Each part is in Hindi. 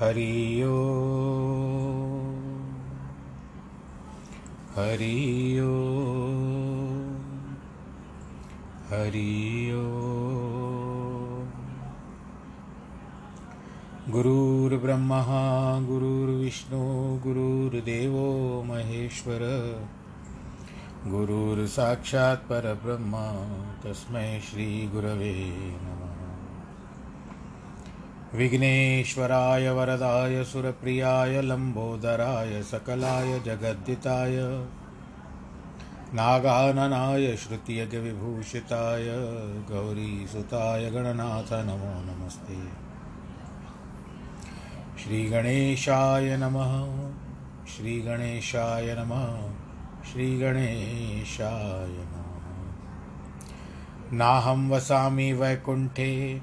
हरि ओ हरि ओ हरि ओ गुरुर्ब्रह्मा, गुरुर्विष्णु, गुरुर्देवो महेश्वर। गुरुर्साक्षात् परब्रह्म, तस्मै श्रीगुरवे नमः। विघ्नेश्वराय वरदाय सुरप्रियाय लम्बोदराय सकलाय जगद्दिताय नागाननाय श्रुतियज्ञविभूषिताय गौरीसुताय गणनाथ नमो नमस्ते। श्रीगणेशाय नमः श्रीगणेशाय नमः श्रीगणेशाय नमः। नाहं वसामि वैकुण्ठे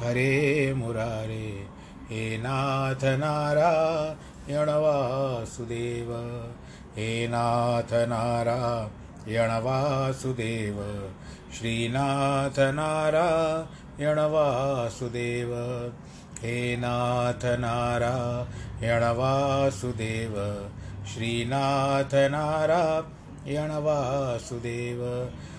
हरे मुरारे, हे नाथ नारायण वासुदेव हे नाथ नारायण वासुदेव श्रीनाथ नारायण वासुदेव हे नाथ नारायण वासुदेव श्रीनाथ नारायण वासुदेव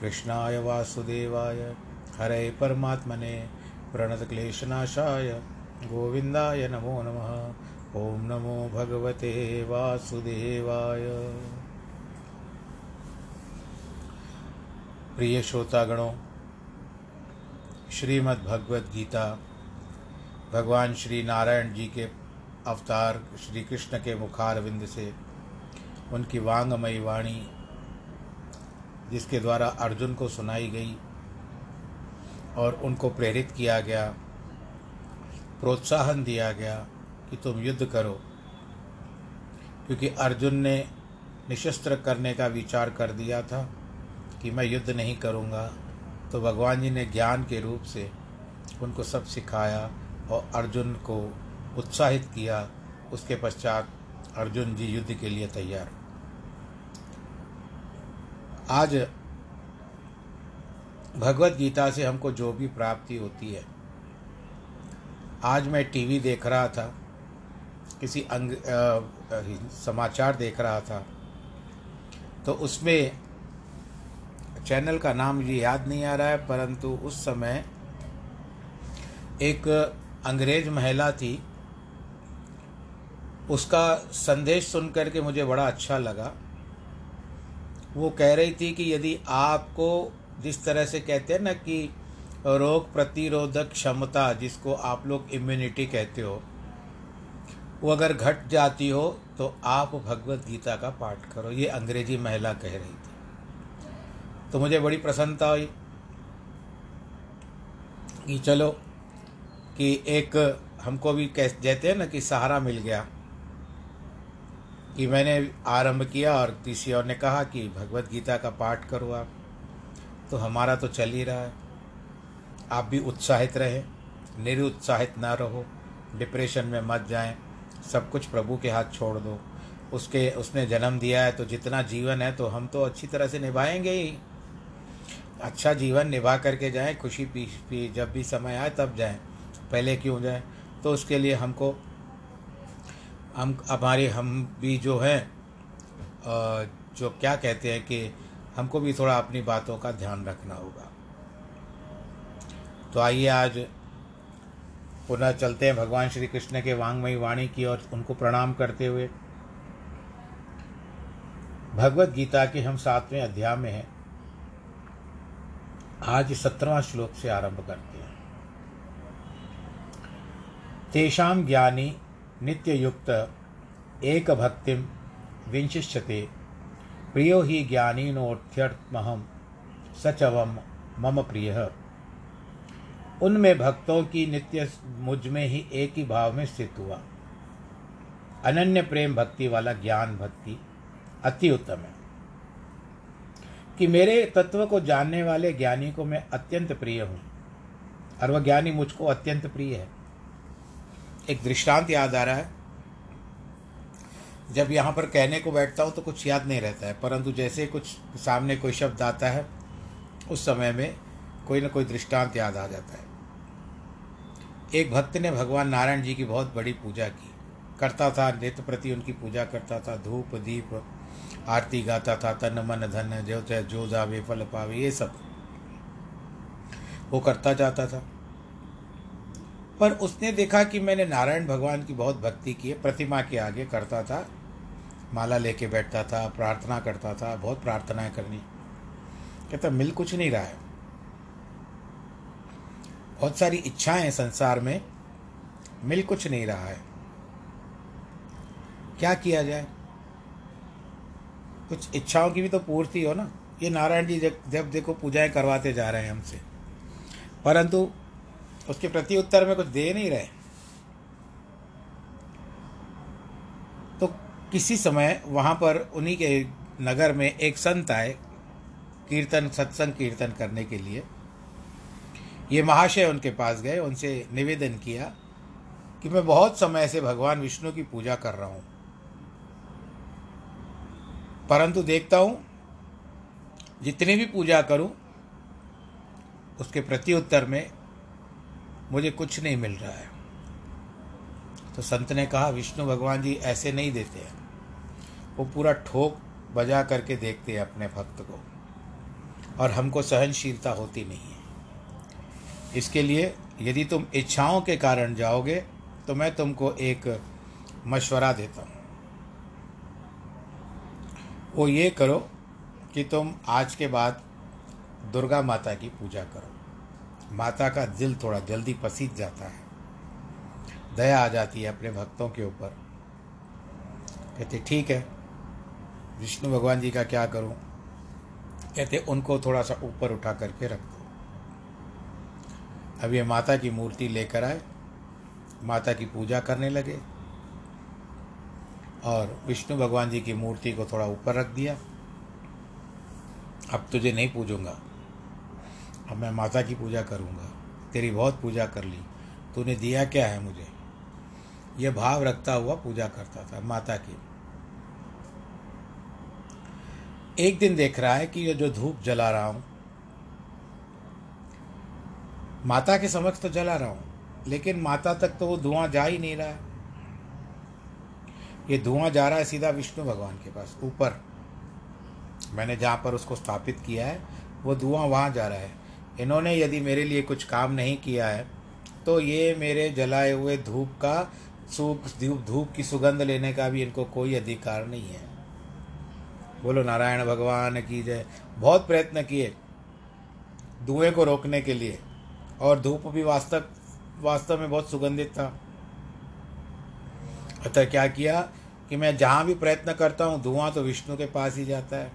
कृष्णाय वासुदेवाय। हरे परमात्मने प्रणतक्लेशनाशाय। गोविन्दाय नमो नमः। ॐ नमो भगवते वासुदेवाय। प्रिय श्रोतागणों श्रीमद् भगवद गीता भगवान श्री नारायण जी के अवतार श्री कृष्ण के मुखार विंद से, उनकी वांगमयी वाणी जिसके द्वारा अर्जुन को सुनाई गई और उनको प्रेरित किया गया, प्रोत्साहन दिया गया कि तुम युद्ध करो। क्योंकि अर्जुन ने निशस्त्र करने का विचार कर दिया था कि मैं युद्ध नहीं करूँगा तो भगवान जी ने ज्ञान के रूप से उनको सब सिखाया और अर्जुन को उत्साहित किया। उसके पश्चात अर्जुन जी युद्ध के लिए तैयार। आज भगवत गीता से हमको जो भी प्राप्ति होती है। आज मैं टीवी देख रहा था किसी अंग आ, समाचार देख रहा था। तो उसमें चैनल का नाम मुझे याद नहीं आ रहा है परंतु उस समय एक अंग्रेज़ महिला थी। उसका संदेश सुन करके मुझे बड़ा अच्छा लगा। वो कह रही थी कि यदि आपको जिस तरह से कहते हैं ना कि रोग प्रतिरोधक क्षमता जिसको आप लोग इम्यूनिटी कहते हो, वो अगर घट जाती हो तो आप भगवत गीता का पाठ करो, ये अंग्रेज़ी महिला कह रही थी। तो मुझे बड़ी प्रसन्नता हुई कि चलो कि एक हमको भी कह देते हैं ना कि सहारा मिल गया। कि मैंने आरंभ किया और किसी और ने कहा कि भगवत गीता का पाठ करो आप। तो हमारा तो चल ही रहा है। आप भी उत्साहित रहें निरुत्साहित ना रहो डिप्रेशन में मत जाएँ सब कुछ प्रभु के हाथ छोड़ दो। उसके उसने जन्म दिया है तो जितना जीवन है तो हम तो अच्छी तरह से निभाएँगे ही। अच्छा जीवन निभा करके जाएँ खुशी पी, पी जब भी समय आए तब जाएँ पहले क्यों जाएँ? तो उसके लिए हमको हम, हमारे, हम भी जो हैं जो क्या कहते हैं कि हमको भी थोड़ा अपनी बातों का ध्यान रखना होगा। तो आइए आज पुनः चलते हैं भगवान श्री कृष्ण के वांगमयी वाणी की और उनको प्रणाम करते हुए। भगवत गीता के हम सातवें अध्याय में हैं। आज सत्रहवा श्लोक से आरंभ करते हैं। तेषाम ज्ञानी नित्य युक्त एक भक्तिम विंशिष्यते। प्रियो ही ज्ञानी नोर्थ्यर्थमहम सचवम मम प्रिय। उनमें भक्तों की नित्य मुझमें ही एक ही भाव में स्थित हुआ। अनन्य प्रेम भक्ति वाला ज्ञान भक्ति अति उत्तम है। कि मेरे तत्व को जानने वाले ज्ञानी को मैं अत्यंत प्रिय हूँ, और वह ज्ञानी मुझको अत्यंत प्रिय है। एक दृष्टांत याद आ रहा है जब यहाँ पर कहने को बैठता हूँ तो कुछ याद नहीं रहता है परंतु जैसे कुछ सामने कोई शब्द आता है उस समय में कोई ना कोई दृष्टांत याद आ जाता है एक भक्त ने भगवान नारायण जी की बहुत बड़ी पूजा की करता था नित्य प्रति उनकी पूजा करता था धूप दीप आरती गाता था तन मन धन जो जो जावे फल पावे ये सब वो करता जाता था पर उसने देखा कि मैंने नारायण भगवान की बहुत भक्ति की है, प्रतिमा के आगे करता था, माला लेके बैठता था, प्रार्थना करता था, बहुत प्रार्थनाएँ करनी। कहता, मिल कुछ नहीं रहा है। बहुत सारी इच्छाएँ हैं संसार में, मिल कुछ नहीं रहा है। क्या किया जाए? कुछ इच्छाओं की भी तो पूर्ति हो ना। ये नारायण जी जब देखो पूजाएँ करवाते जा रहे हैं हमसे। परंतु उसके प्रति उत्तर में कुछ दे नहीं रहे। तो किसी समय वहाँ पर उन्हीं के नगर में एक संत आए, कीर्तन, सत्संग कीर्तन करने के लिए। ये महाशय उनके पास गए, उनसे निवेदन किया कि मैं बहुत समय से भगवान विष्णु की पूजा कर रहा हूँ। परंतु देखता हूँ, जितनी भी पूजा करूँ, उसके प्रति उत्तर में मुझे कुछ नहीं मिल रहा है। तो संत ने कहा, विष्णु भगवान जी ऐसे नहीं देते हैं। वो पूरा ठोक बजा करके देखते हैं अपने भक्त को। और हमको सहनशीलता होती नहीं है। इसके लिए यदि तुम इच्छाओं के कारण जाओगे तो मैं तुमको एक मशवरा देता हूँ। वो ये करो कि तुम आज के बाद दुर्गा माता की पूजा करो। माता का दिल थोड़ा जल्दी पसीज जाता है। दया आ जाती है अपने भक्तों के ऊपर। कहते, ठीक है, विष्णु भगवान जी का क्या करूँ? कहते, उनको थोड़ा सा ऊपर उठा करके रख दो। अब ये माता की मूर्ति लेकर आए, माता की पूजा करने लगे और विष्णु भगवान जी की मूर्ति को थोड़ा ऊपर रख दिया। अब तुझे नहीं पूजूँगा। अब मैं माता की पूजा करूँगा। तेरी बहुत पूजा कर ली। तूने दिया क्या है मुझे? यह भाव रखता हुआ पूजा करता था माता की। एक दिन देख रहा है कि यह जो धूप जला रहा हूँ, माता के समक्ष तो जला रहा हूँ, लेकिन माता तक तो वो धुआँ जा ही नहीं रहा है। ये धुआँ जा रहा है सीधा विष्णु भगवान के पास, ऊपर। मैंने जहाँ पर उसको स्थापित किया है, वो धुआँ वहाँ जा रहा है। इन्होंने यदि मेरे लिए कुछ काम नहीं किया है तो ये मेरे जलाए हुए धूप का सूख धूप धूप की सुगंध लेने का भी इनको कोई अधिकार नहीं है। बोलो, नारायण भगवान की जय। बहुत प्रयत्न किए धुएँ को रोकने के लिए, और धूप भी वास्तव वास्तव में बहुत सुगंधित था। अतः क्या किया कि मैं जहाँ भी प्रयत्न करता हूँ, धुआँ तो विष्णु के पास ही जाता है,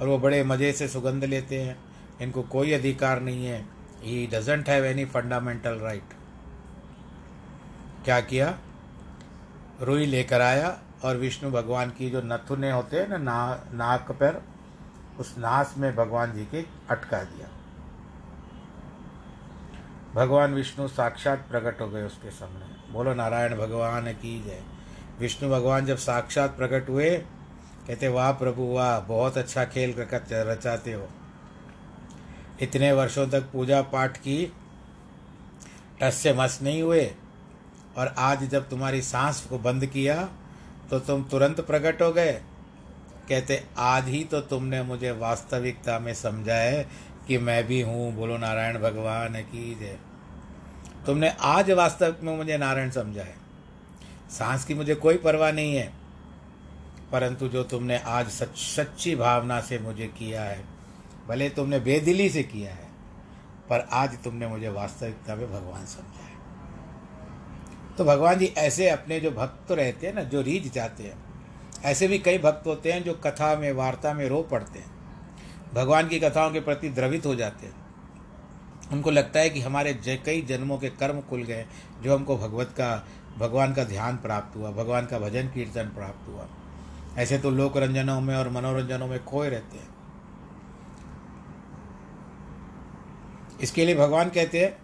और वो बड़े मज़े से सुगंध लेते हैं। इनको कोई अधिकार नहीं है। He doesn't have any fundamental right क्या किया? रुई लेकर आया और विष्णु भगवान की जो नथुने होते हैं ना ना, नाक पर, उस नास में भगवान जी के अटका दिया। भगवान विष्णु साक्षात प्रकट हो गए उसके सामने। बोलो, नारायण भगवान की जय। विष्णु भगवान जब साक्षात प्रकट हुए, कहते, वाह प्रभु, वाह, बहुत अच्छा खेल रचाते हो। इतने वर्षों तक पूजा पाठ की टस से मस नहीं हुए। और आज जब तुम्हारी सांस को बंद किया तो तुम तुरंत प्रकट हो गए। कहते, आज ही तो तुमने मुझे वास्तविकता में समझा है कि मैं भी हूँ। बोलो, नारायण भगवान की जय। तुमने आज वास्तविक में मुझे नारायण समझा है सांस की मुझे कोई परवाह नहीं है। परंतु जो तुमने आज सच, सच्ची भावना से मुझे किया है भले तुमने बेदिली से किया है, पर आज तुमने मुझे वास्तविकता में भगवान समझा है। तो भगवान जी ऐसे अपने जो भक्त रहते हैं ना, जो रीझ जाते हैं, ऐसे भी कई भक्त होते हैं जो कथा में, वार्ता में रो पड़ते हैं। भगवान की कथाओं के प्रति द्रवित हो जाते हैं। उनको लगता है कि हमारे कई जन्मों के कर्म खुल गए, जो हमको भगवत का, भगवान का ध्यान प्राप्त हुआ, भगवान का भजन कीर्तन प्राप्त हुआ। ऐसे तो लोक रंजनों में और मनोरंजनों में खोए रहते हैं। इसके लिए भगवान कहते हैं,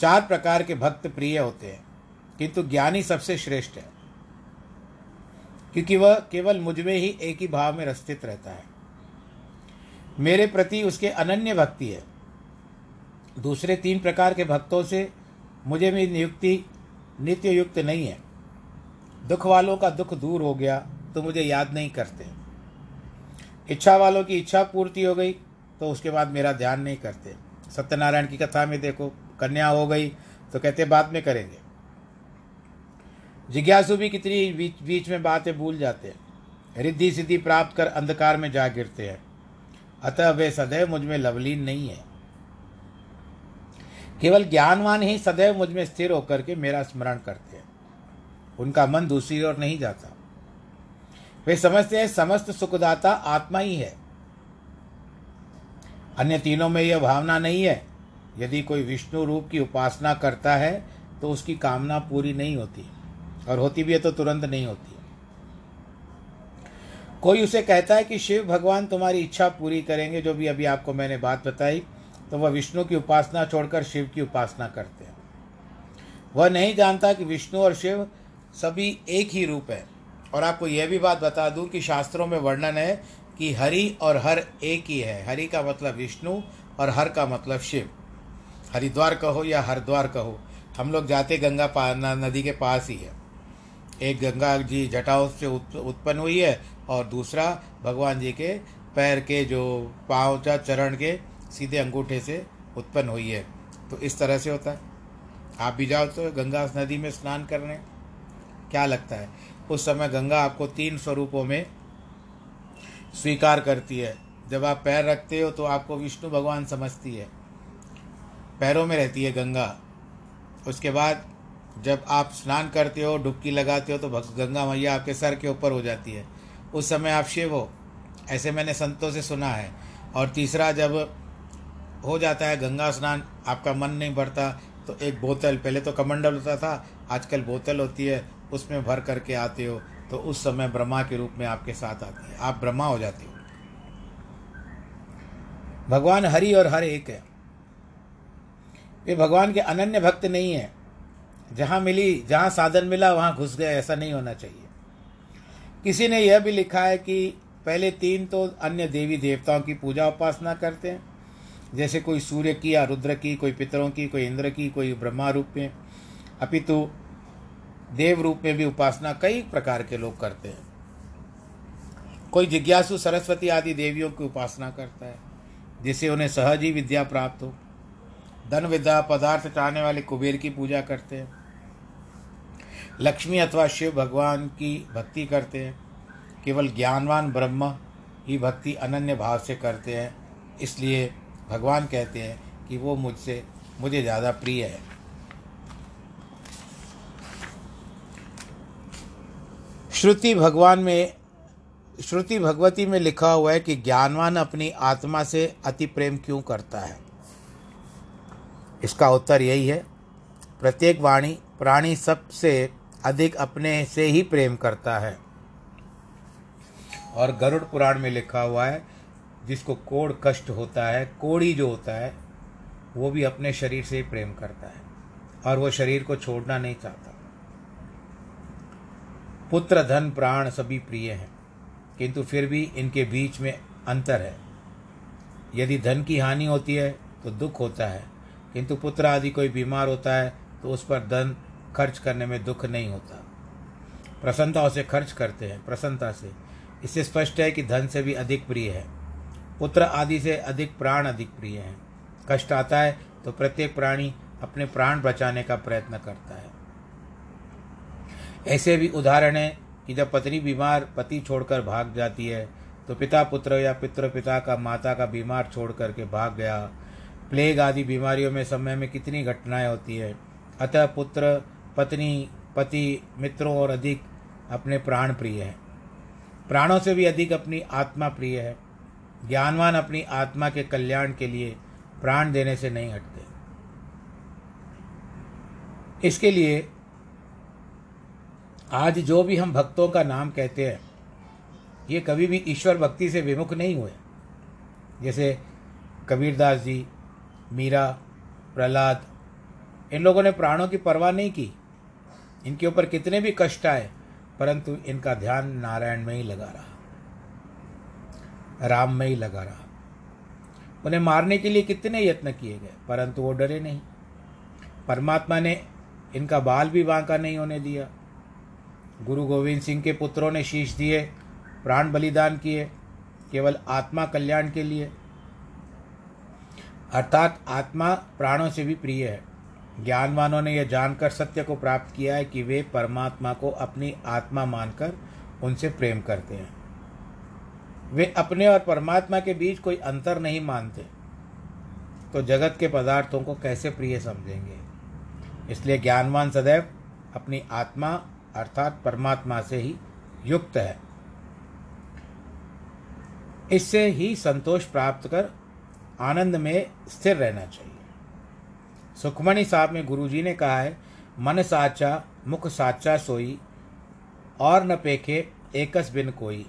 चार प्रकार के भक्त प्रिय होते हैं, किंतु ज्ञानी सबसे श्रेष्ठ है। क्योंकि वह केवल मुझमें ही एक ही भाव में रस्तित रहता है। मेरे प्रति उसके अनन्य भक्ति है। दूसरे तीन प्रकार के भक्तों से मुझे भी नियुक्ति नित्य युक्त नहीं है। दुख वालों का दुख दूर हो गया तो मुझे याद नहीं करते। इच्छा वालों की इच्छा पूर्ति हो गई तो उसके बाद मेरा ध्यान नहीं करते। सत्यनारायण की कथा में देखो, कन्या हो गई तो कहते बाद में करेंगे। जिज्ञासु भी कितनी बीच बीच में बातें भूल जाते हैं। रिद्धि सिद्धि प्राप्त कर अंधकार में जा गिरते हैं। अतः वे सदैव मुझमें लवलीन नहीं है। केवल ज्ञानवान ही सदैव मुझमें स्थिर होकर के मेरा स्मरण करते हैं। उनका मन दूसरी ओर नहीं जाता। वे समझते हैं, समस्त सुखदाता आत्मा ही है। अन्य तीनों में यह भावना नहीं है। यदि कोई विष्णु रूप की उपासना करता है तो उसकी कामना पूरी नहीं होती। और होती भी है तो तुरंत नहीं होती। कोई उसे कहता है कि शिव भगवान तुम्हारी इच्छा पूरी करेंगे, जो भी अभी आपको मैंने बात बताई तो वह विष्णु की उपासना छोड़कर शिव की उपासना करते हैं। वह नहीं जानता कि विष्णु और शिव सभी एक ही रूप है। और आपको यह भी बात बता दूँ कि शास्त्रों में वर्णन है कि हरि और हर एक ही है। हरि का मतलब विष्णु और हर का मतलब शिव। हरिद्वार कहो या हरिद्वार कहो, हम लोग जाते गंगा नदी के पास ही है। एक गंगा जी जटाओं से उत्पन्न हुई है और दूसरा भगवान जी के पैर के जो पाँव या चरण के सीधे अंगूठे से उत्पन्न हुई है। तो इस तरह से होता है। आप भी जाओ तो गंगा नदी में स्नान करने, क्या लगता है? उस समय गंगा आपको तीन स्वरूपों में स्वीकार करती है। जब आप पैर रखते हो तो आपको विष्णु भगवान समझती है। पैरों में रहती है गंगा। उसके बाद जब आप स्नान करते हो, डुबकी लगाते हो तो गंगा मैया आपके सर के ऊपर हो जाती है। उस समय आप शिव हो। ऐसे मैंने संतों से सुना है। और तीसरा, जब हो जाता है गंगा स्नान, आपका मन नहीं बढ़ता तो एक बोतल, पहले तो कमंडल होता था, आजकल बोतल होती है, उसमें भर करके आते हो। तो उस समय ब्रह्मा के रूप में आपके साथ आते हैं। आप ब्रह्मा हो जाते हो। भगवान हरि और हर एक है। वे भगवान के अनन्य भक्त नहीं है। जहाँ मिली, जहाँ साधन मिला, वहाँ घुस गए, ऐसा नहीं होना चाहिए। किसी ने यह भी लिखा है कि पहले तीन तो अन्य देवी देवताओं की पूजा उपासना करते हैं। जैसे कोई सूर्य की या रुद्र की, कोई पितरों की, कोई इंद्र की, कोई ब्रह्मा रूप में। अपितु देव रूप में भी उपासना कई प्रकार के लोग करते हैं। कोई जिज्ञासु सरस्वती आदि देवियों की उपासना करता है, जिससे उन्हें सहज ही विद्या प्राप्त हो। धन, विद्या, पदार्थ चाहने वाले कुबेर की पूजा करते हैं। लक्ष्मी अथवा शिव भगवान की भक्ति करते हैं। केवल ज्ञानवान ब्रह्म ही भक्ति अनन्य भाव से करते हैं। इसलिए भगवान कहते हैं कि वो मुझसे, मुझे ज़्यादा प्रिय है। श्रुति भगवान में, श्रुति भगवती में लिखा हुआ है कि ज्ञानवान अपनी आत्मा से अति प्रेम क्यों करता है? इसका उत्तर यही है। प्रत्येक वाणी, प्राणी सबसे अधिक अपने से ही प्रेम करता है। और गरुड़ पुराण में लिखा हुआ है, जिसको कोड़ कष्ट होता है कोड़ी जो होता है, वो भी अपने शरीर से ही प्रेम करता है। और वो शरीर को छोड़ना नहीं चाहता। पुत्र धन प्राण सभी प्रिय हैं। किंतु फिर भी इनके बीच में अंतर है। यदि धन की हानि होती है तो दुख होता है। किंतु पुत्र आदि कोई बीमार होता है तो उस पर धन खर्च करने में दुख नहीं होता। प्रसन्नता से खर्च करते हैं, प्रसन्नता से। इससे स्पष्ट है कि धन से भी अधिक प्रिय है। पुत्र आदि से अधिक प्राण अधिक प्रिय हैं। कष्ट आता है तो प्रत्येक प्राणी अपने प्राण बचाने का प्रयत्न करता है। ऐसे भी उदाहरण है कि जब पत्नी बीमार पति छोड़कर भाग जाती है तो पिता पुत्र या पितृ पिता का माता का बीमार छोड़ करके भाग गया। प्लेग आदि बीमारियों में समय में कितनी घटनाएँ होती है। अतः पुत्र, पत्नी, पति, मित्रों और अधिक अपने प्राण प्रिय है। प्राणों से भी अधिक अपनी आत्मा प्रिय है। ज्ञानवान अपनी आत्मा के कल्याण के लिए प्राण देने से नहीं हटते। इसके लिए आज जो भी हम भक्तों का नाम कहते हैं, ये कभी भी ईश्वर भक्ति से विमुख नहीं हुए। जैसे कबीरदास जी, मीरा, प्रहलाद, इन लोगों ने प्राणों की परवाह नहीं की। इनके ऊपर कितने भी कष्ट आए, परंतु इनका ध्यान नारायण में ही लगा रहा। राम में ही लगा रहा। उन्हें मारने के लिए कितने यत्न किए गए, परंतु वो डरे नहीं। परमात्मा ने इनका बाल भी बांका नहीं होने दिया। गुरु गोविंद सिंह के पुत्रों ने शीश दिए, प्राण बलिदान किए, केवल आत्मा कल्याण के लिए। अर्थात आत्मा प्राणों से भी प्रिय है। ज्ञानवानों ने यह जानकर सत्य को प्राप्त किया है कि वे परमात्मा को अपनी आत्मा मानकर उनसे प्रेम करते हैं। वे अपने और परमात्मा के बीच कोई अंतर नहीं मानते। तो जगत के पदार्थों को कैसे प्रिय समझेंगे? इसलिए ज्ञानवान सदैव अपनी आत्मा अर्थात परमात्मा से ही युक्त है। इससे ही संतोष प्राप्त कर आनंद में स्थिर रहना चाहिए। सुखमणि साहब में गुरुजी ने कहा है, मन साचा, मुख साचा सोई, और न पेखे एकस बिन कोई।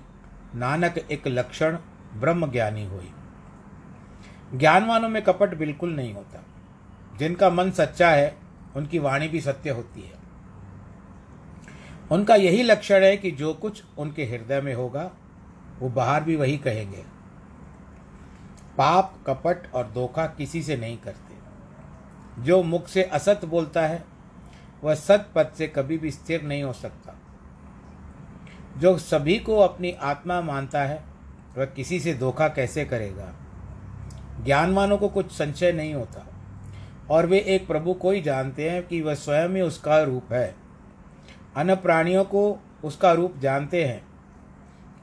नानक एक लक्षण ब्रह्म ज्ञानी हुई। ज्ञानवानों में कपट बिल्कुल नहीं होता। जिनका मन सच्चा है, उनकी वाणी भी सत्य होती है। उनका यही लक्षण है कि जो कुछ उनके हृदय में होगा, वो बाहर भी वही कहेंगे। पाप, कपट और धोखा किसी से नहीं करते। जो मुख से असत बोलता है, वह सत पद से कभी भी स्थिर नहीं हो सकता। जो सभी को अपनी आत्मा मानता है, वह किसी से धोखा कैसे करेगा? ज्ञानवानों को कुछ संशय नहीं होता। और वे एक प्रभु को ही जानते हैं कि वह स्वयं ही उसका रूप है। अन्य प्राणियों को उसका रूप जानते हैं।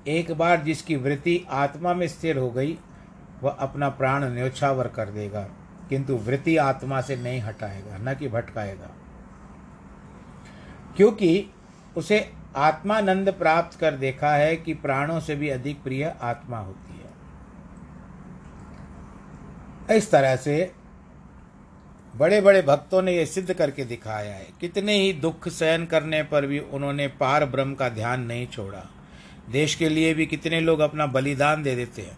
एक बार जिसकी वृत्ति आत्मा में स्थिर हो गई, वह अपना प्राण न्योछावर कर देगा। किंतु वृत्ति आत्मा से नहीं हटाएगा, न कि भटकाएगा। क्योंकि उसे आत्मानंद प्राप्त कर देखा है कि प्राणों से भी अधिक प्रिय आत्मा होती है। इस तरह से बड़े बड़े भक्तों ने यह सिद्ध करके दिखाया है। कितने ही दुख सहन करने पर भी उन्होंने पार ब्रह्म का ध्यान नहीं छोड़ा। देश के लिए भी कितने लोग अपना बलिदान दे देते हैं।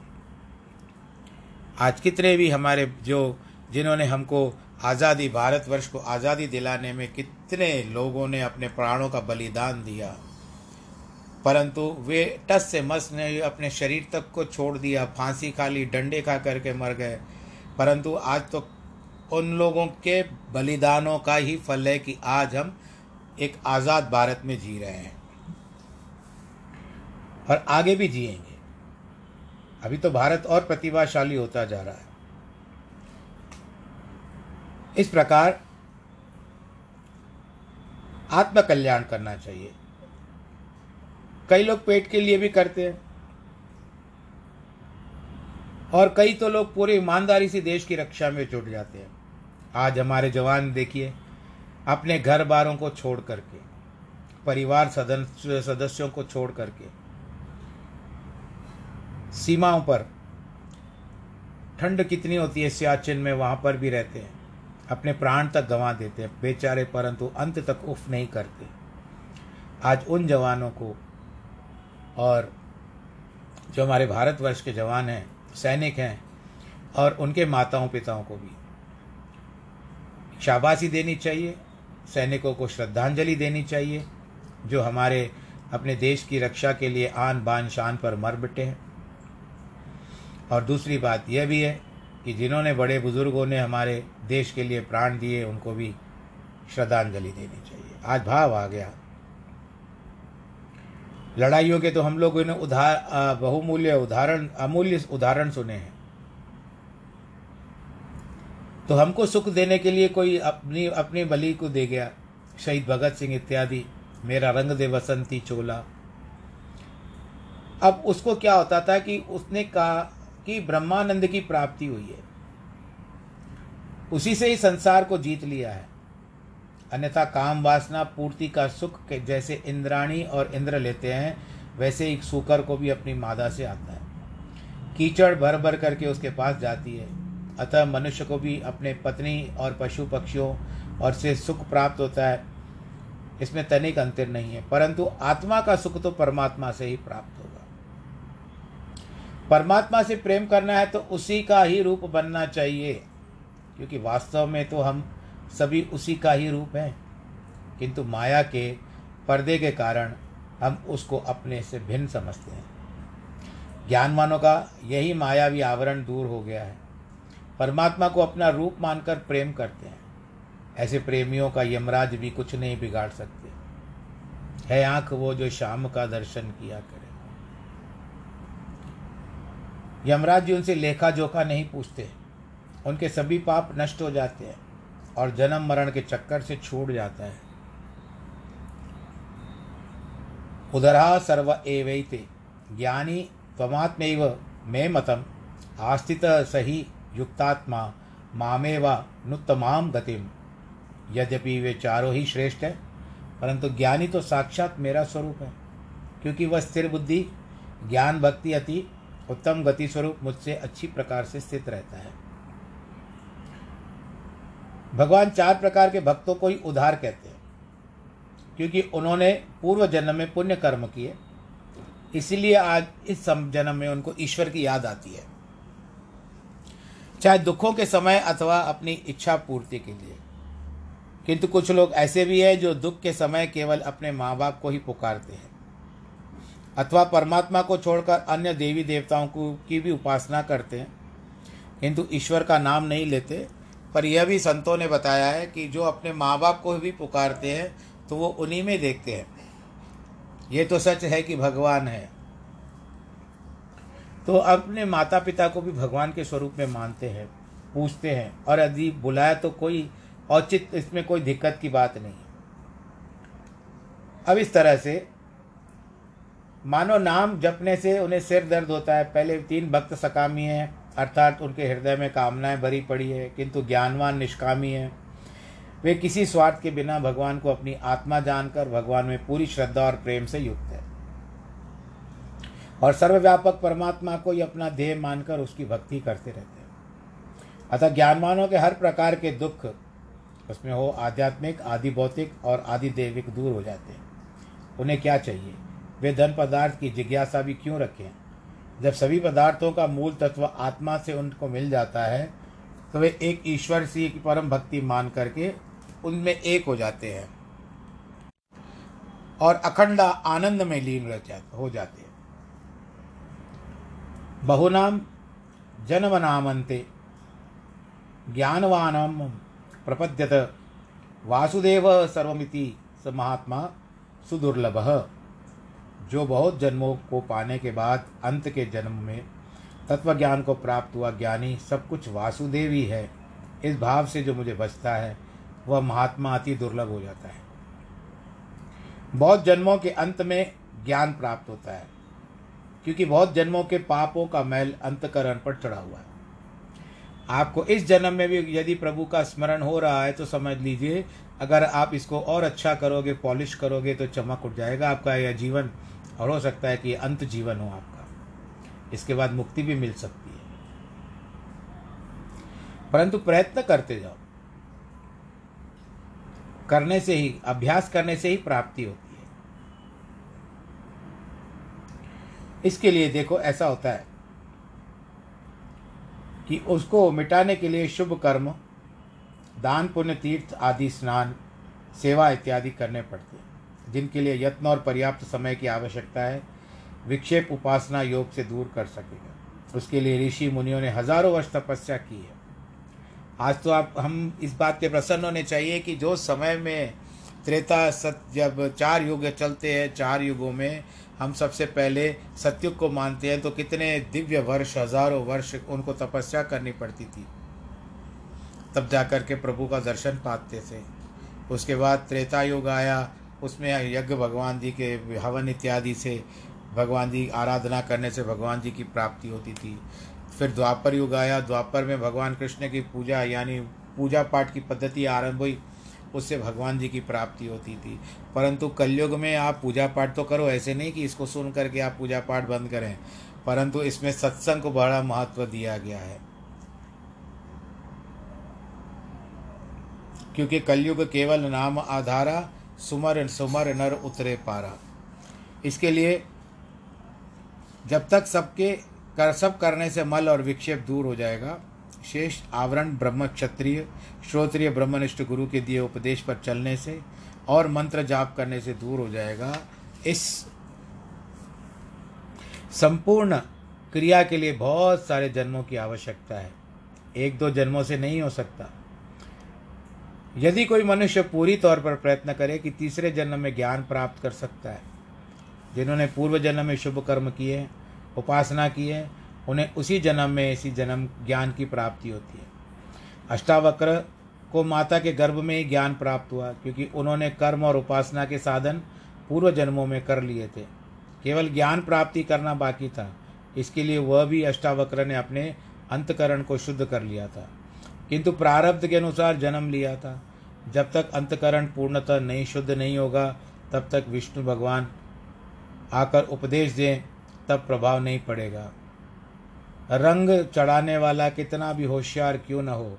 आज कितने भी हमारे जो, जिन्होंने हमको आज़ादी, भारतवर्ष को आज़ादी दिलाने में कितने लोगों ने अपने प्राणों का बलिदान दिया। परंतु वे टस से मस ने अपने शरीर तक को छोड़ दिया, फांसी खा ली, डंडे खा करके मर गए। परंतु आज तो उन लोगों के बलिदानों का ही फल है कि आज हम एक आज़ाद भारत में जी रहे हैं। और आगे भी जिएँगे। अभी तो भारत और प्रतिभाशाली होता जा रहा है। इस प्रकार आत्मकल्याण करना चाहिए। कई लोग पेट के लिए भी करते हैं। और कई तो लोग पूरी ईमानदारी से देश की रक्षा में जुट जाते हैं। आज हमारे जवान देखिए, अपने घर बारों को छोड़ करके, परिवार सदस्य सदस्यों को छोड़ करके, सीमाओं पर, ठंड कितनी होती है सियाचिन में, वहाँ पर भी रहते हैं, अपने प्राण तक गंवा देते हैं, बेचारे परंतु अंत तक उफ नहीं करते। आज उन जवानों को, और जो हमारे भारतवर्ष के जवान हैं, सैनिक हैं, और उनके माताओं पिताओं को भी शाबाशी देनी चाहिए, सैनिकों को श्रद्धांजलि देनी चाहिए, जो हमारे, अपने देश की रक्षा के लिए आन बान शान पर मर बिटे हैं। और दूसरी बात यह भी है कि जिन्होंने बड़े बुज़ुर्गों ने हमारे देश के लिए प्राण दिए, उनको भी श्रद्धांजलि देनी चाहिए। आज भाव आ गया। लड़ाइयों के तो हम लोगों ने उदार बहुमूल्य उदाहरण, अमूल्य उदाहरण सुने हैं। तो हमको सुख देने के लिए कोई अपनी अपनी बलि को दे गया। शहीद भगत सिंह इत्यादि, मेरा रंग दे बसंती चोला। अब उसको क्या होता था कि उसने कहा कि ब्रह्मानंद की प्राप्ति हुई है। उसी से ही संसार को जीत लिया है। अन्यथा काम वासना, पूर्ति का सुख के जैसे इंद्राणी और इंद्र लेते हैं, वैसे ही सूकर को भी अपनी मादा से आता है। कीचड़ भर भर करके उसके पास जाती है। अतः मनुष्य को भी अपने पत्नी और पशु पक्षियों और से सुख प्राप्त होता है। इसमें तनिक अंतर नहीं है, परंतु आत्मा का सुख तो परमात्मा से ही प्राप्त होगा। परमात्मा से प्रेम करना है तो उसी का ही रूप बनना चाहिए, क्योंकि वास्तव में तो हम सभी उसी का ही रूप हैं। किंतु माया के पर्दे के कारण हम उसको अपने से भिन्न समझते हैं। ज्ञानवानों का यही मायावी आवरण दूर हो गया है। परमात्मा को अपना रूप मानकर प्रेम करते हैं। ऐसे प्रेमियों का यमराज भी कुछ नहीं बिगाड़ सकते। है आँख वो जो शाम का दर्शन किया करे। यमराज जी उनसे लेखा जोखा नहीं पूछते। उनके सभी पाप नष्ट हो जाते हैं और जन्म मरण के चक्कर से छूट जाता है। उदरा सर्व एवैते, ज्ञानी त्वमात्मैव मे मतम आस्थित सही युक्तात्मा मामेव नुत्तमाम गतिम यद्यपि वे चारों ही श्रेष्ठ हैं, परंतु ज्ञानी तो साक्षात मेरा स्वरूप है, क्योंकि वह स्थिर बुद्धि, ज्ञान भक्ति अति उत्तम गति स्वरूप मुझसे अच्छी प्रकार से स्थित रहता है। भगवान चार प्रकार के भक्तों को ही उधार कहते हैं, क्योंकि उन्होंने पूर्व जन्म में पुण्य कर्म किए, इसीलिए आज इस जन्म में उनको ईश्वर की याद आती है। चाहे दुखों के समय अथवा अपनी इच्छा पूर्ति के लिए। किंतु कुछ लोग ऐसे भी हैं जो दुख के समय केवल अपने माँ बाप को ही पुकारते हैं। अथवा परमात्मा को छोड़कर अन्य देवी देवताओं को की भी उपासना करते हैं। किंतु ईश्वर का नाम नहीं लेते, पर यह भी संतों ने बताया है कि जो अपने माँ बाप को भी पुकारते हैं तो वो उन्हीं में देखते हैं। ये तो सच है कि भगवान है। तो अपने माता पिता को भी भगवान के स्वरूप में मानते हैं पूछते हैं। और यदि बुलाया तो कोई औचित इसमें कोई दिक्कत की बात नहीं। अब इस तरह से, मानो नाम जपने से उन्हें सिर दर्द होता है। पहले तीन भक्त सकामी हैं, अर्थात उनके हृदय में कामनाएँ भरी पड़ी है, किंतु ज्ञानवान, निष्कामी है। वे किसी स्वार्थ के बिना भगवान को अपनी आत्मा जानकर भगवान में पूरी श्रद्धा और प्रेम से युक्त है। और सर्वव्यापक परमात्मा को ही अपना देह मानकर उसकी भक्ति करते रहते हैं। अतः ज्ञानवानों के हर प्रकार के दुख, उसमें हो आध्यात्मिक, आदि भौतिक और आदि देविक दूर हो जाते हैं। उन्हें क्या चाहिए? वे धन पदार्थ की जिज्ञासा भी क्यों रखें? जब सभी पदार्थों का मूल तत्व आत्मा से उनको मिल जाता है तो वे एक ईश्वर सी की परम भक्ति मान करके उनमें एक हो जाते हैं और अखंड आनंद में लीन हो जाते हैं। बहुनाम जन्मनामंते ज्ञानवानम प्रपद्यत। वासुदेव सर्वमिति स महात्मा सुदुर्लभ। जो बहुत जन्मों को पाने के बाद अंत के जन्म में तत्व ज्ञान को प्राप्त हुआ ज्ञानी सब कुछ वासुदेव है। इस भाव से जो मुझे बचता है, वह महात्मा अति दुर्लभ हो जाता है। बहुत जन्मों के अंत में ज्ञान प्राप्त होता है। क्योंकि बहुत जन्मों के पापों का मैल अंतकरण पर चढ़ा हुआ है। आपको इस जन्म में भी यदि प्रभु का स्मरण हो रहा है तो समझ लीजिए, अगर आप इसको और अच्छा करोगे, पॉलिश करोगे तो चमक उठ जाएगा आपका यह जीवन, और हो सकता है कि अंत जीवन हो आपका। इसके बाद मुक्ति भी मिल सकती है। परंतु प्रयत्न करते जाओ। करने से ही, अभ्यास करने से ही प्राप्ति होती है इसके लिए देखो ऐसा होता है कि उसको मिटाने के लिए शुभ कर्म, दान, पुण्य, तीर्थ आदि, स्नान, सेवा इत्यादि करने पड़ते हैं, जिनके लिए यत्न और पर्याप्त समय की आवश्यकता है, विक्षेप उपासना योग से दूर कर सकेगा। उसके लिए ऋषि मुनियों ने हज़ारों वर्ष तपस्या की है। आज तो आप, हम इस बात के प्रसन्न होने चाहिए कि जो समय में त्रेता सत जब चार युग चलते हैं, चार युगों में, हम सबसे पहले सत्युग को मानते हैं तो कितने दिव्य वर्ष, हज़ारों वर्ष उनको तपस्या करनी पड़ती थी। तब जा कर के प्रभु का दर्शन पाते थे। उसके बाद त्रेता युग आया, उसमें यज्ञ भगवान जी के हवन इत्यादि से भगवान जी आराधना करने से भगवान जी की प्राप्ति होती थी। फिर द्वापर युग आया, द्वापर में भगवान कृष्ण की पूजा, यानी पूजा पाठ की पद्धति आरंभ हुई। उससे भगवान जी की प्राप्ति होती थी। परंतु कलयुग में आप पूजा पाठ तो करो, ऐसे नहीं कि इसको सुन करके आप पूजा पाठ बंद करें। परंतु इसमें सत्संग को बड़ा महत्व दिया गया है। क्योंकि कलयुग केवल नाम आधारा, सुमर सुमर नर उतरे पारा। इसके लिए जब तक सबके कर, सब करने से मल और विक्षेप दूर हो जाएगा शेष आवरण ब्रह्म क्षत्रिय, श्रोत्रिय ब्रह्मनिष्ठ गुरु के दिए उपदेश पर चलने से और मंत्र जाप करने से दूर हो जाएगा। इस संपूर्ण क्रिया के लिए बहुत सारे जन्मों की आवश्यकता है। एक दो जन्मों से नहीं हो सकता। यदि कोई मनुष्य पूरी तौर पर प्रयत्न करे कि तीसरे जन्म में ज्ञान प्राप्त कर सकता है, जिन्होंने पूर्व जन्म में शुभ कर्म किए, उपासना की है उन्हें उसी जन्म में, इसी जन्म ज्ञान की प्राप्ति होती है। अष्टावक्र को माता के गर्भ में ही ज्ञान प्राप्त हुआ, क्योंकि उन्होंने कर्म और उपासना के साधन पूर्व जन्मों में कर लिए थे। केवल ज्ञान प्राप्ति करना बाकी था। इसके लिए वह भी अष्टावक्र ने अपने अंतकरण को शुद्ध कर लिया था। किंतु प्रारब्ध के अनुसार जन्म लिया था। जब तक अंतकरण पूर्णतः नहीं, शुद्ध नहीं होगा, तब तक विष्णु भगवान आकर उपदेश दें, तब प्रभाव नहीं पड़ेगा। रंग चढ़ाने वाला कितना भी होशियार क्यों न हो,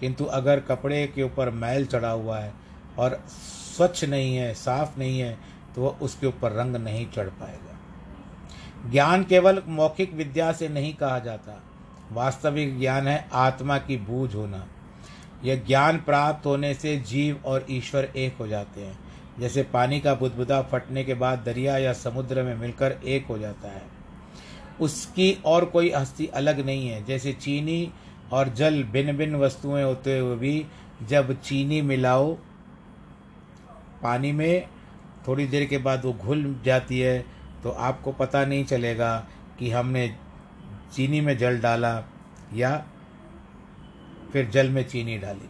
किंतु अगर कपड़े के ऊपर मैल चढ़ा हुआ है और स्वच्छ नहीं है, साफ़ नहीं है तो वह उसके ऊपर रंग नहीं चढ़ पाएगा। ज्ञान केवल मौखिक विद्या से नहीं कहा जाता। वास्तविक ज्ञान है आत्मा की बूझ होना। यह ज्ञान प्राप्त होने से जीव और ईश्वर एक हो जाते हैं। जैसे पानी का बुदबुदा फटने के बाद दरिया या समुद्र में मिलकर एक हो जाता है। उसकी और कोई हस्ती अलग नहीं है। जैसे चीनी और जल भिन्न भिन्न वस्तुएँ होते हुए भी जब चीनी मिलाओ, पानी में थोड़ी देर के बाद वो घुल जाती है तो आपको पता नहीं चलेगा कि हमने चीनी में जल डाला या फिर जल में चीनी डाली।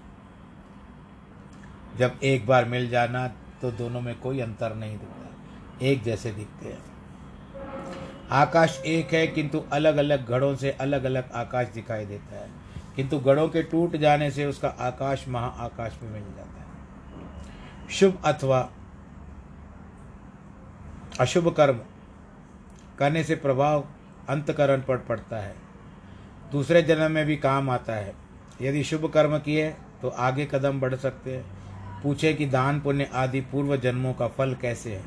जब एक बार मिल जाना तो दोनों में कोई अंतर नहीं दिखता। एक जैसे दिखते हैं। आकाश एक है, किंतु अलग अलग घड़ों से अलग अलग आकाश दिखाई देता है। किंतु घड़ों के टूट जाने से उसका आकाश महाआकाश में मिल जाता है। शुभ अथवा अशुभ कर्म करने से प्रभाव अंतकरण पर पड़ता है। दूसरे जन्म में भी काम आता है। यदि शुभ कर्म किए तो आगे कदम बढ़ सकते हैं। पूछे कि दान पुण्य आदि पूर्व जन्मों का फल कैसे है?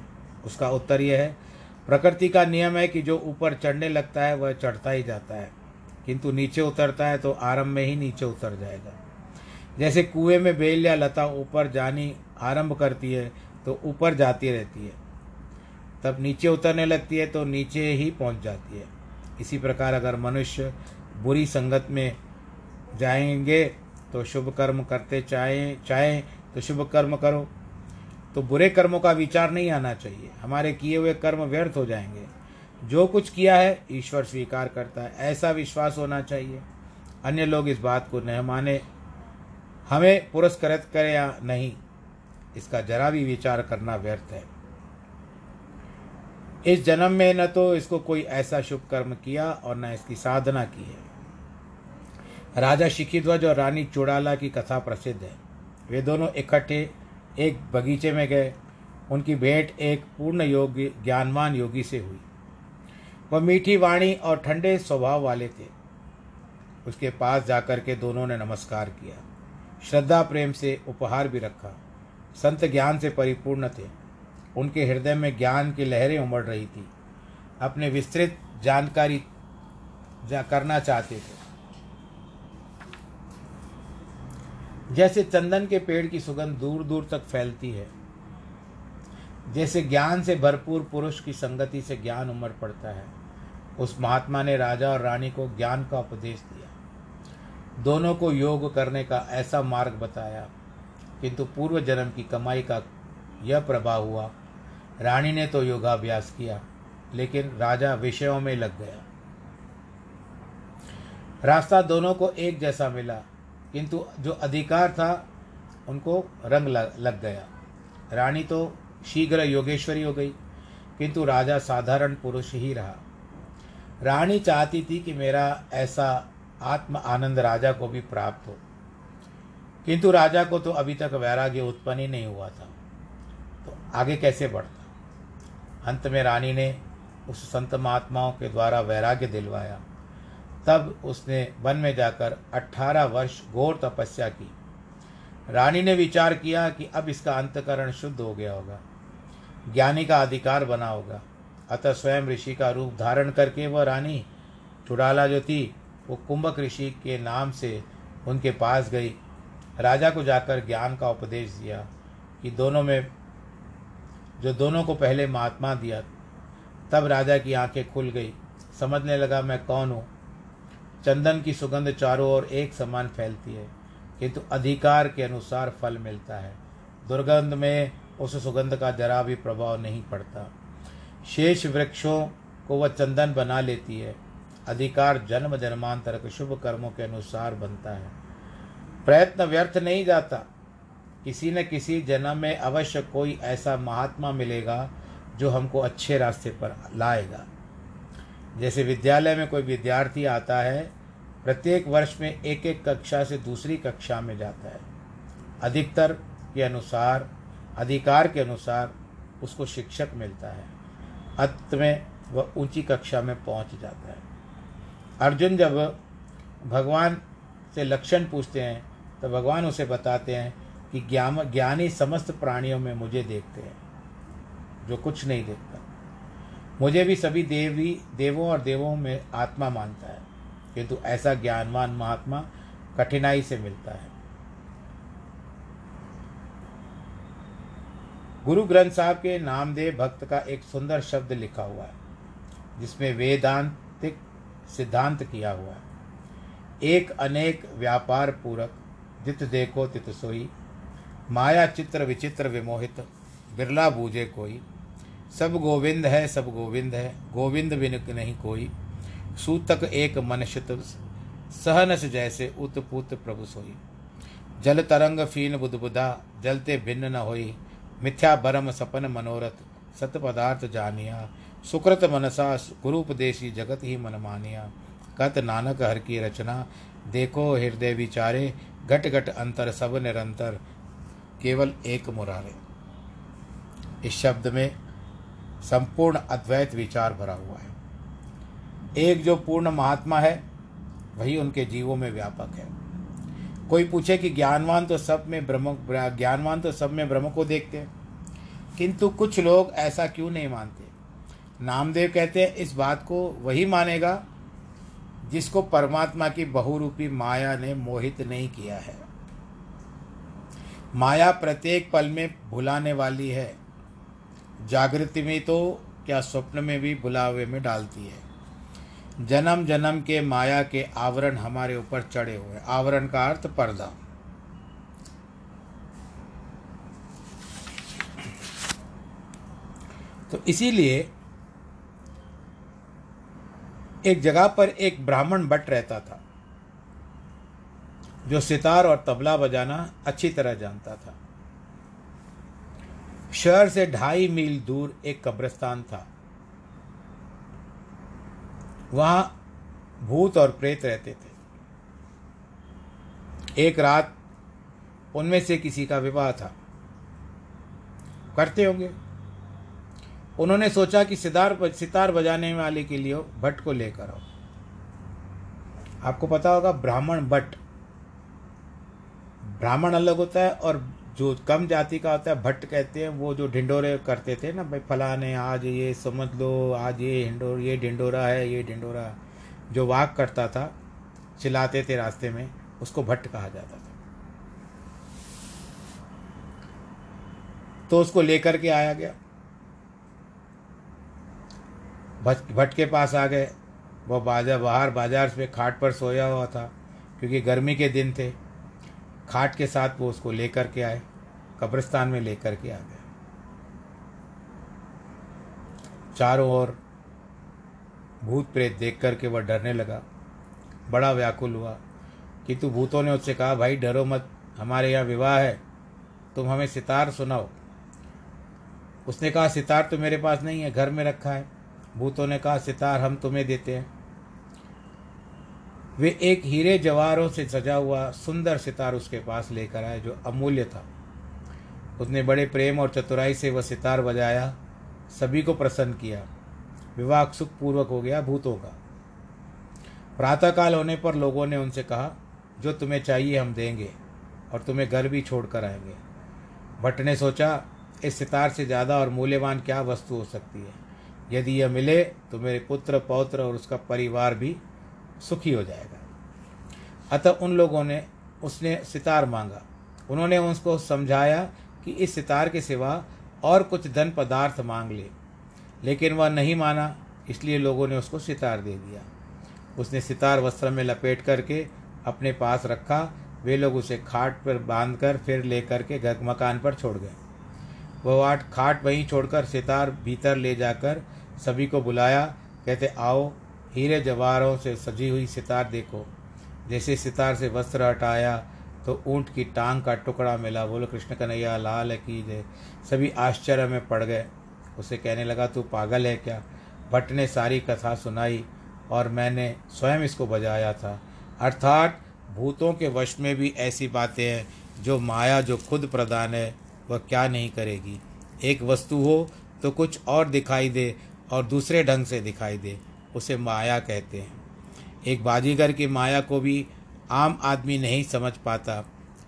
उसका उत्तर यह है प्रकृति का नियम है कि जो ऊपर चढ़ने लगता है, वह चढ़ता ही जाता है। किंतु नीचे उतरता है तो आरंभ में ही नीचे उतर जाएगा। जैसे कुएँ में बेल या लता ऊपर जानी आरंभ करती है तो ऊपर जाती रहती है। तब नीचे उतरने लगती है तो नीचे ही पहुँच जाती है। इसी प्रकार अगर मनुष्य बुरी संगत में जाएँगे तो शुभ कर्म करते चाहें चाहें तो शुभ कर्म करो। तो बुरे कर्मों का विचार नहीं आना चाहिए। हमारे किए हुए कर्म व्यर्थ हो जाएँगे। जो कुछ किया है, ईश्वर स्वीकार करता है। ऐसा विश्वास होना चाहिए। अन्य लोग इस बात को न माने। हमें पुरस्कृत करें या नहीं, इसका जरा भी विचार करना व्यर्थ है। इस जन्म में न तो इसको कोई ऐसा शुभ कर्म किया और न इसकी साधना की है। राजा शिखीध्वज और रानी चुड़ाला की कथा प्रसिद्ध है। वे दोनों इकट्ठे एक बगीचे में गए। उनकी भेंट एक पूर्ण योगी, ज्ञानवान योगी से हुई। वह मीठी वाणी और ठंडे स्वभाव वाले थे। उसके पास जाकर के दोनों ने नमस्कार किया। श्रद्धा प्रेम से उपहार भी रखा। संत ज्ञान से परिपूर्ण थे। उनके हृदय में ज्ञान की लहरें उमड़ रही थी। अपने विस्तृत जानकारी जा करना चाहते थे। जैसे चंदन के पेड़ की सुगंध दूर दूर तक फैलती है, जैसे ज्ञान से भरपूर पुरुष की संगति से ज्ञान उमड़ पड़ता है, उस महात्मा ने राजा और रानी को ज्ञान का उपदेश दिया। दोनों को योग करने का ऐसा मार्ग बताया, किंतु पूर्व जन्म की कमाई का यह प्रभाव हुआ। रानी ने तो योगाभ्यास किया, लेकिन राजा विषयों में लग गया। रास्ता दोनों को एक जैसा मिला किंतु जो अधिकार था, उनको रंग लग गया। रानी तो शीघ्र योगेश्वरी हो गई, किंतु राजा साधारण पुरुष ही रहा। रानी चाहती थी कि मेरा ऐसा आत्म आनंद राजा को भी प्राप्त हो। किंतु राजा को तो अभी तक वैराग्य उत्पन्न ही नहीं हुआ था। तो आगे कैसे बढ़ता? अंत में रानी ने उस संत महात्माओं के द्वारा वैराग्य दिलवाया। तब उसने वन में जाकर अट्ठारह वर्ष घोर तपस्या की। रानी ने विचार किया कि अब इसका अंतकरण शुद्ध हो गया होगा, ज्ञानी का अधिकार बना होगा। अतः स्वयं ऋषि का रूप धारण करके वह रानी चुड़ाला जो थी, वो कुंभक ऋषि के नाम से उनके पास गई। राजा को जाकर ज्ञान का उपदेश दिया कि दोनों में, जो दोनों को पहले महात्मा दिया, तब राजा की आँखें खुल गई। समझने लगा, मैं कौन हूँ? चंदन की सुगंध चारों ओर एक समान फैलती है, किंतु अधिकार के अनुसार फल मिलता है। दुर्गंध में उस सुगंध का जरा भी प्रभाव नहीं पड़ता। शेष वृक्षों को वह चंदन बना लेती है। अधिकार जन्म जन्मांतर के शुभ कर्मों के अनुसार बनता है। प्रयत्न व्यर्थ नहीं जाता। किसी न किसी जन्म में अवश्य कोई ऐसा महात्मा मिलेगा जो हमको अच्छे रास्ते पर लाएगा। जैसे विद्यालय में कोई विद्यार्थी आता है प्रत्येक वर्ष में एक एक कक्षा से दूसरी कक्षा में जाता है। अधिकतर के अनुसार, अधिकार के अनुसार उसको शिक्षक मिलता है। अंत में वह ऊँची कक्षा में पहुँच जाता है। अर्जुन जब भगवान से लक्षण पूछते हैं तो भगवान उसे बताते हैं कि ज्ञान, ज्ञानी समस्त प्राणियों में मुझे देखते हैं, जो कुछ नहीं देखता। मुझे भी सभी देवी, देवों और देवों में आत्मा मानता है। किंतु ऐसा ज्ञानवान महात्मा कठिनाई से मिलता है। गुरु ग्रंथ साहब के नामदेव भक्त का एक सुंदर शब्द लिखा हुआ है, जिसमें वेदांतिक सिद्धांत किया हुआ है। एक अनेक व्यापार पूरक, जित देखो तित सोई, माया चित्र विचित्र विमोहित, बिरला बूझे कोई, सब गोविंद है, सब गोविंद है, गोविंद बिन नहीं कोई। सूतक एक मनशित सहनस जैसे उतपुत प्रभु सोई। जल तरंग फीन बुदबुदा जलते भिन्न न होई। मिथ्या भरम सपन मनोरथ, सत पदार्थ जानिया। सुकृत मनसा गुरुपदेशी जगत ही मन मानिया। कत नानक हर की रचना, देखो हृदय विचारे। घट घट अंतर सब निरंतर, केवल एक मुरारे। इस शब्द में संपूर्ण अद्वैत विचार भरा हुआ है। एक जो पूर्ण महात्मा है, वही उनके जीवों में व्यापक है। कोई पूछे कि ज्ञानवान तो सब में ब्रह्म, ज्ञानवान तो सब में ब्रह्म को देखते हैं। किंतु कुछ लोग ऐसा क्यों नहीं मानते? नामदेव कहते हैं, इस बात को वही मानेगा जिसको परमात्मा की बहुरूपी माया ने मोहित नहीं किया है। माया प्रत्येक पल में भुलाने वाली है। जागृति में तो क्या स्वप्न में भी भुलावे में डालती है। जन्म जन्म के माया के आवरण हमारे ऊपर चढ़े हुए। आवरण का अर्थ पर्दा। तो इसीलिए एक जगह पर एक ब्राह्मण भट्ट रहता था, जो सितार और तबला बजाना अच्छी तरह जानता था। शहर से ढाई मील दूर एक कब्रिस्तान था। वहाँ भूत और प्रेत रहते थे। एक रात उनमें से किसी का विवाह था। करते होंगे। उन्होंने सोचा कि सितार सितार बजाने वाले के लिए भट्ट को लेकर आओ। आपको पता होगा ब्राह्मण भट्ट। ब्राह्मण अलग होता है और जो कम जाति का होता है, भट्ट कहते हैं, वो जो ढिंडोरे करते थे ना, भाई फलाने, आज ये समझ लो, आज ये ढिंडोर ये ढिंडोरा है, ये ढिंडोरा जो वाक करता था, चिल्लाते थे रास्ते में, उसको भट्ट कहा जाता था। तो उसको लेकर के आया गया। भट भट्ट के पास आ गए। वह बाज़ार बाहर बाज़ार पे खाट पर सोया हुआ था, क्योंकि गर्मी के दिन थे। खाट के साथ वो उसको लेकर के आए, कब्रिस्तान में लेकर के आ गए। चारों ओर भूत प्रेत देख करके वह डरने लगा। बड़ा व्याकुल हुआ किंतु भूतों ने उससे कहा, भाई, डरो मत, हमारे यहाँ विवाह है, तुम हमें सितार सुनाओ। उसने कहा, सितार तो मेरे पास नहीं है, घर में रखा है। भूतों ने कहा, सितार हम तुम्हें देते हैं। वे एक हीरे जवाहरों से सजा हुआ सुंदर सितार उसके पास लेकर आए, जो अमूल्य था। उसने बड़े प्रेम और चतुराई से वह सितार बजाया, सभी को प्रसन्न किया। विवाह सुखपूर्वक हो गया, भूतों का। प्रातःकाल होने पर लोगों ने उनसे कहा, जो तुम्हें चाहिए हम देंगे, और तुम्हें घर भी छोड़ कर आएँगे। भट्ट ने सोचा, इस सितार से ज़्यादा और मूल्यवान क्या वस्तु हो सकती है? यदि यह मिले तो मेरे पुत्र, पौत्र और उसका परिवार भी सुखी हो जाएगा। अतः उन लोगों ने उसने सितार मांगा। उन्होंने उसको समझाया कि इस सितार के सिवा और कुछ धन पदार्थ मांग ले, लेकिन वह नहीं माना, इसलिए लोगों ने उसको सितार दे दिया। उसने सितार वस्त्र में लपेट करके अपने पास रखा। वे लोग उसे खाट पर बाँध कर फिर ले करके घर मकान पर छोड़ गए। वह आठ खाट वहीं छोड़कर सितार भीतर ले जाकर सभी को बुलाया, कहते, आओ हीरे जवारों से सजी हुई सितार देखो। जैसे सितार से वस्त्र हटाया तो ऊँट की टांग का टुकड़ा मिला। बोलो, कृष्ण कन्हैया, लाल की जय? सभी आश्चर्य में पड़ गए। उसे कहने लगा, तू पागल है क्या? भट्ट ने सारी कथा सुनाई और मैंने स्वयं इसको बजाया था। अर्थात, भूतों के वश में भी ऐसी बातें हैं, जो माया, जो खुद प्रदान है, वह क्या नहीं करेगी। एक वस्तु हो तो कुछ और दिखाई दे और दूसरे ढंग से दिखाई दे। उसे माया कहते हैं। एक बाजीगर की माया को भी आम आदमी नहीं समझ पाता,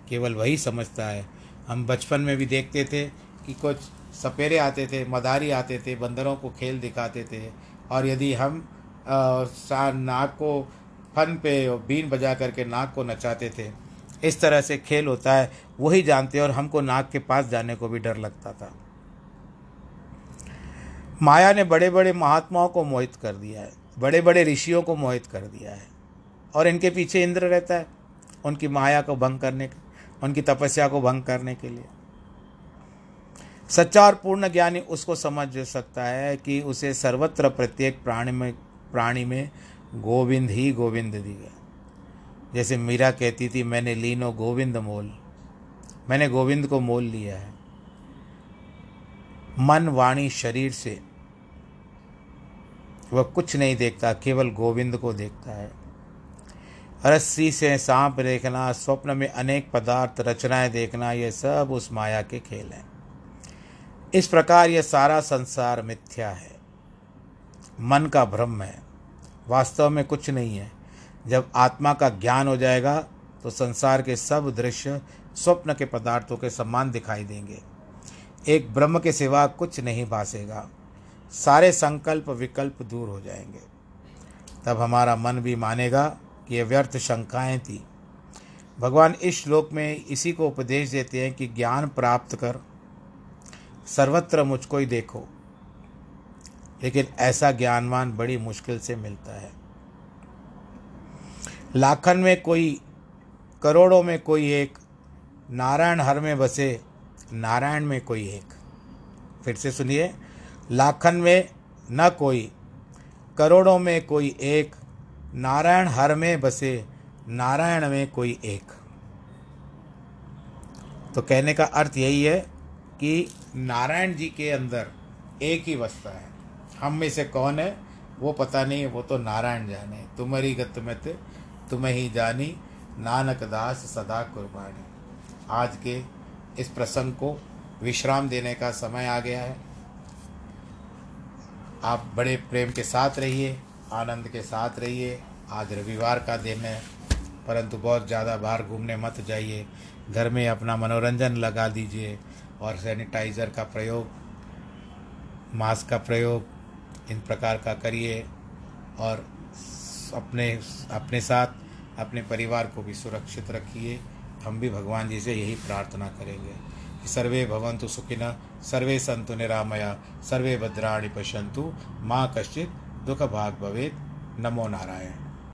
केवल वही समझता है। हम बचपन में भी देखते थे कि कुछ सपेरे आते थे, मदारी आते थे, बंदरों को खेल दिखाते थे। और यदि हम नाक को फन पे बीन बजा करके नाक को नचाते थे, इस तरह से खेल होता है, वही जानते और हमको नाक के पास जाने को भी डर लगता था। माया ने बड़े बड़े महात्माओं को मोहित कर दिया है। बड़े बड़े ऋषियों को मोहित कर दिया है। और इनके पीछे इंद्र रहता है, उनकी माया को भंग करने के, उनकी तपस्या को भंग करने के लिए। सच्चा और पूर्ण ज्ञानी उसको समझ सकता है कि उसे सर्वत्र प्रत्येक प्राणी में प्राणी में गोविंद ही गोविंद दिया जैसे मीरा कहती थी, मैंने लीनो गोविंद मोल, मैंने गोविंद को मोल लिया है। मन वाणी शरीर से वह कुछ नहीं देखता, केवल गोविंद को देखता है। रस्सी से सांप देखना, स्वप्न में अनेक पदार्थ, रचनाएँ देखना, ये सब उस माया के खेल हैं। इस प्रकार यह सारा संसार मिथ्या है। मन का भ्रम है। वास्तव में कुछ नहीं है। जब आत्मा का ज्ञान हो जाएगा तो संसार के सब दृश्य स्वप्न के पदार्थों के समान दिखाई देंगे। एक ब्रह्म के सिवा कुछ नहीं भासेगा। सारे संकल्प विकल्प दूर हो जाएँगे। तब हमारा मन भी मानेगा कि ये व्यर्थ शंकाएँ थी। भगवान इस श्लोक में इसी को उपदेश देते हैं कि ज्ञान प्राप्त कर, सर्वत्र मुझको ही देखो। लेकिन ऐसा ज्ञानवान बड़ी मुश्किल से मिलता है। लाखन में कोई, करोड़ों में कोई एक, नारायण हर में बसे, नारायण में कोई एक। फिर से सुनिए लाखन में न कोई, करोड़ों में कोई एक, नारायण हर में बसे, नारायण में कोई एक। तो कहने का अर्थ यही है कि नारायण जी के अंदर एक ही बसता है। हम में से कौन है? वो पता नहीं, वो तो नारायण जाने। तुम्हारी गत में तुम्हें ही जानी, नानक दास सदा कुर्बानी। आज के इस प्रसंग को विश्राम देने का समय आ गया है। आप बड़े प्रेम के साथ रहिए, आनंद के साथ रहिए। आज रविवार का दिन है, परंतु बहुत ज़्यादा बाहर घूमने मत जाइए। घर में अपना मनोरंजन लगा दीजिए और सैनिटाइज़र का प्रयोग, मास्क का प्रयोग, इन प्रकार का करिए और अपने अपने साथ, अपने परिवार को भी सुरक्षित रखिए। हम भी भगवान जी से यही प्रार्थना करेंगे कि सर्वे भवन्तु सुखिनः सर्वे सन्तु निरामया सर्वे भद्राणि पश्यन्तु माँ कश्चित् दुःखभाग् भवेत्। नमो नारायण।